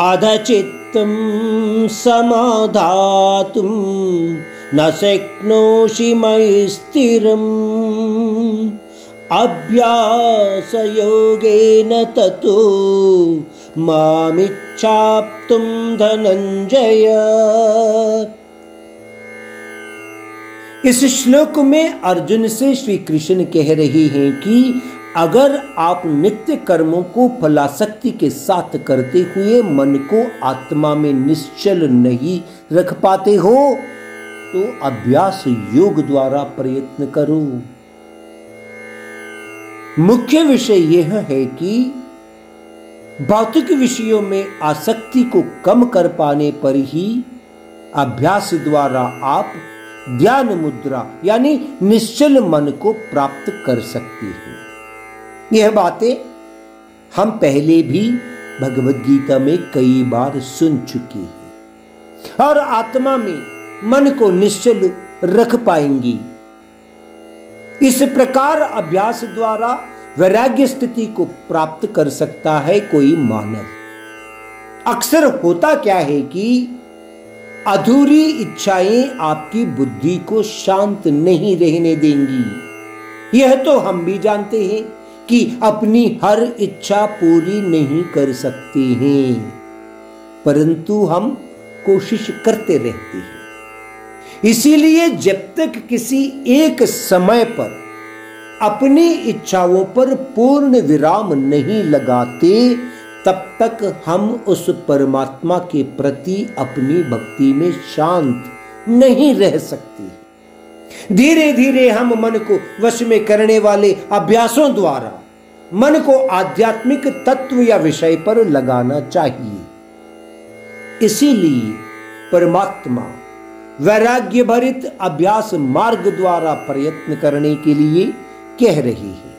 अधचित्तं समाधातुं न शक्नोषि मयि स्थिरम्। अभ्यासयोगेन ततो मामिच्छाप्तुं धनंजय इस श्लोक में अर्जुन से श्री कृष्ण कह रहे हैं कि अगर आप नित्य कर्मों को फलाशक्ति के साथ करते हुए मन को आत्मा में निश्चल नहीं रख पाते हो तो अभ्यास योग द्वारा प्रयत्न करो। मुख्य विषय यह है कि भौतिक विषयों में आसक्ति को कम कर पाने पर ही अभ्यास द्वारा आप ध्यान मुद्रा, यानी निश्चल मन को प्राप्त कर सकते हैं। यह बातें हम पहले भी भगवत गीता में कई बार सुन चुके हैं। और आत्मा में मन को निश्चल रख पाएँगी। इस प्रकार अभ्यास द्वारा वैराग्य स्थिति को प्राप्त कर सकता है कोई मानव। अक्सर होता क्या है कि अधूरी इच्छाएँ आपकी बुद्धि को शांत नहीं रहने देंगी। यह तो हम भी जानते हैं कि अपनी हर इच्छा पूरी नहीं कर सकते हैं। परंतु हम कोशिश करते रहते हैं। इसीलिए जब तक किसी एक समय पर अपनी इच्छाओं पर पूर्ण विराम नहीं लगाते, तब तक हम उस परमात्मा के प्रति अपनी भक्ति में शांत नहीं रह सकते। धीरे धीरे हम मन को वश में करने वाले अभ्यासों द्वारा मन को आध्यात्मिक तत्व या विषय पर लगाना चाहिए। इसीलिए परमात्मा वैराग्य भरित अभ्यास मार्ग द्वारा प्रयत्न करने के लिए कह रही है।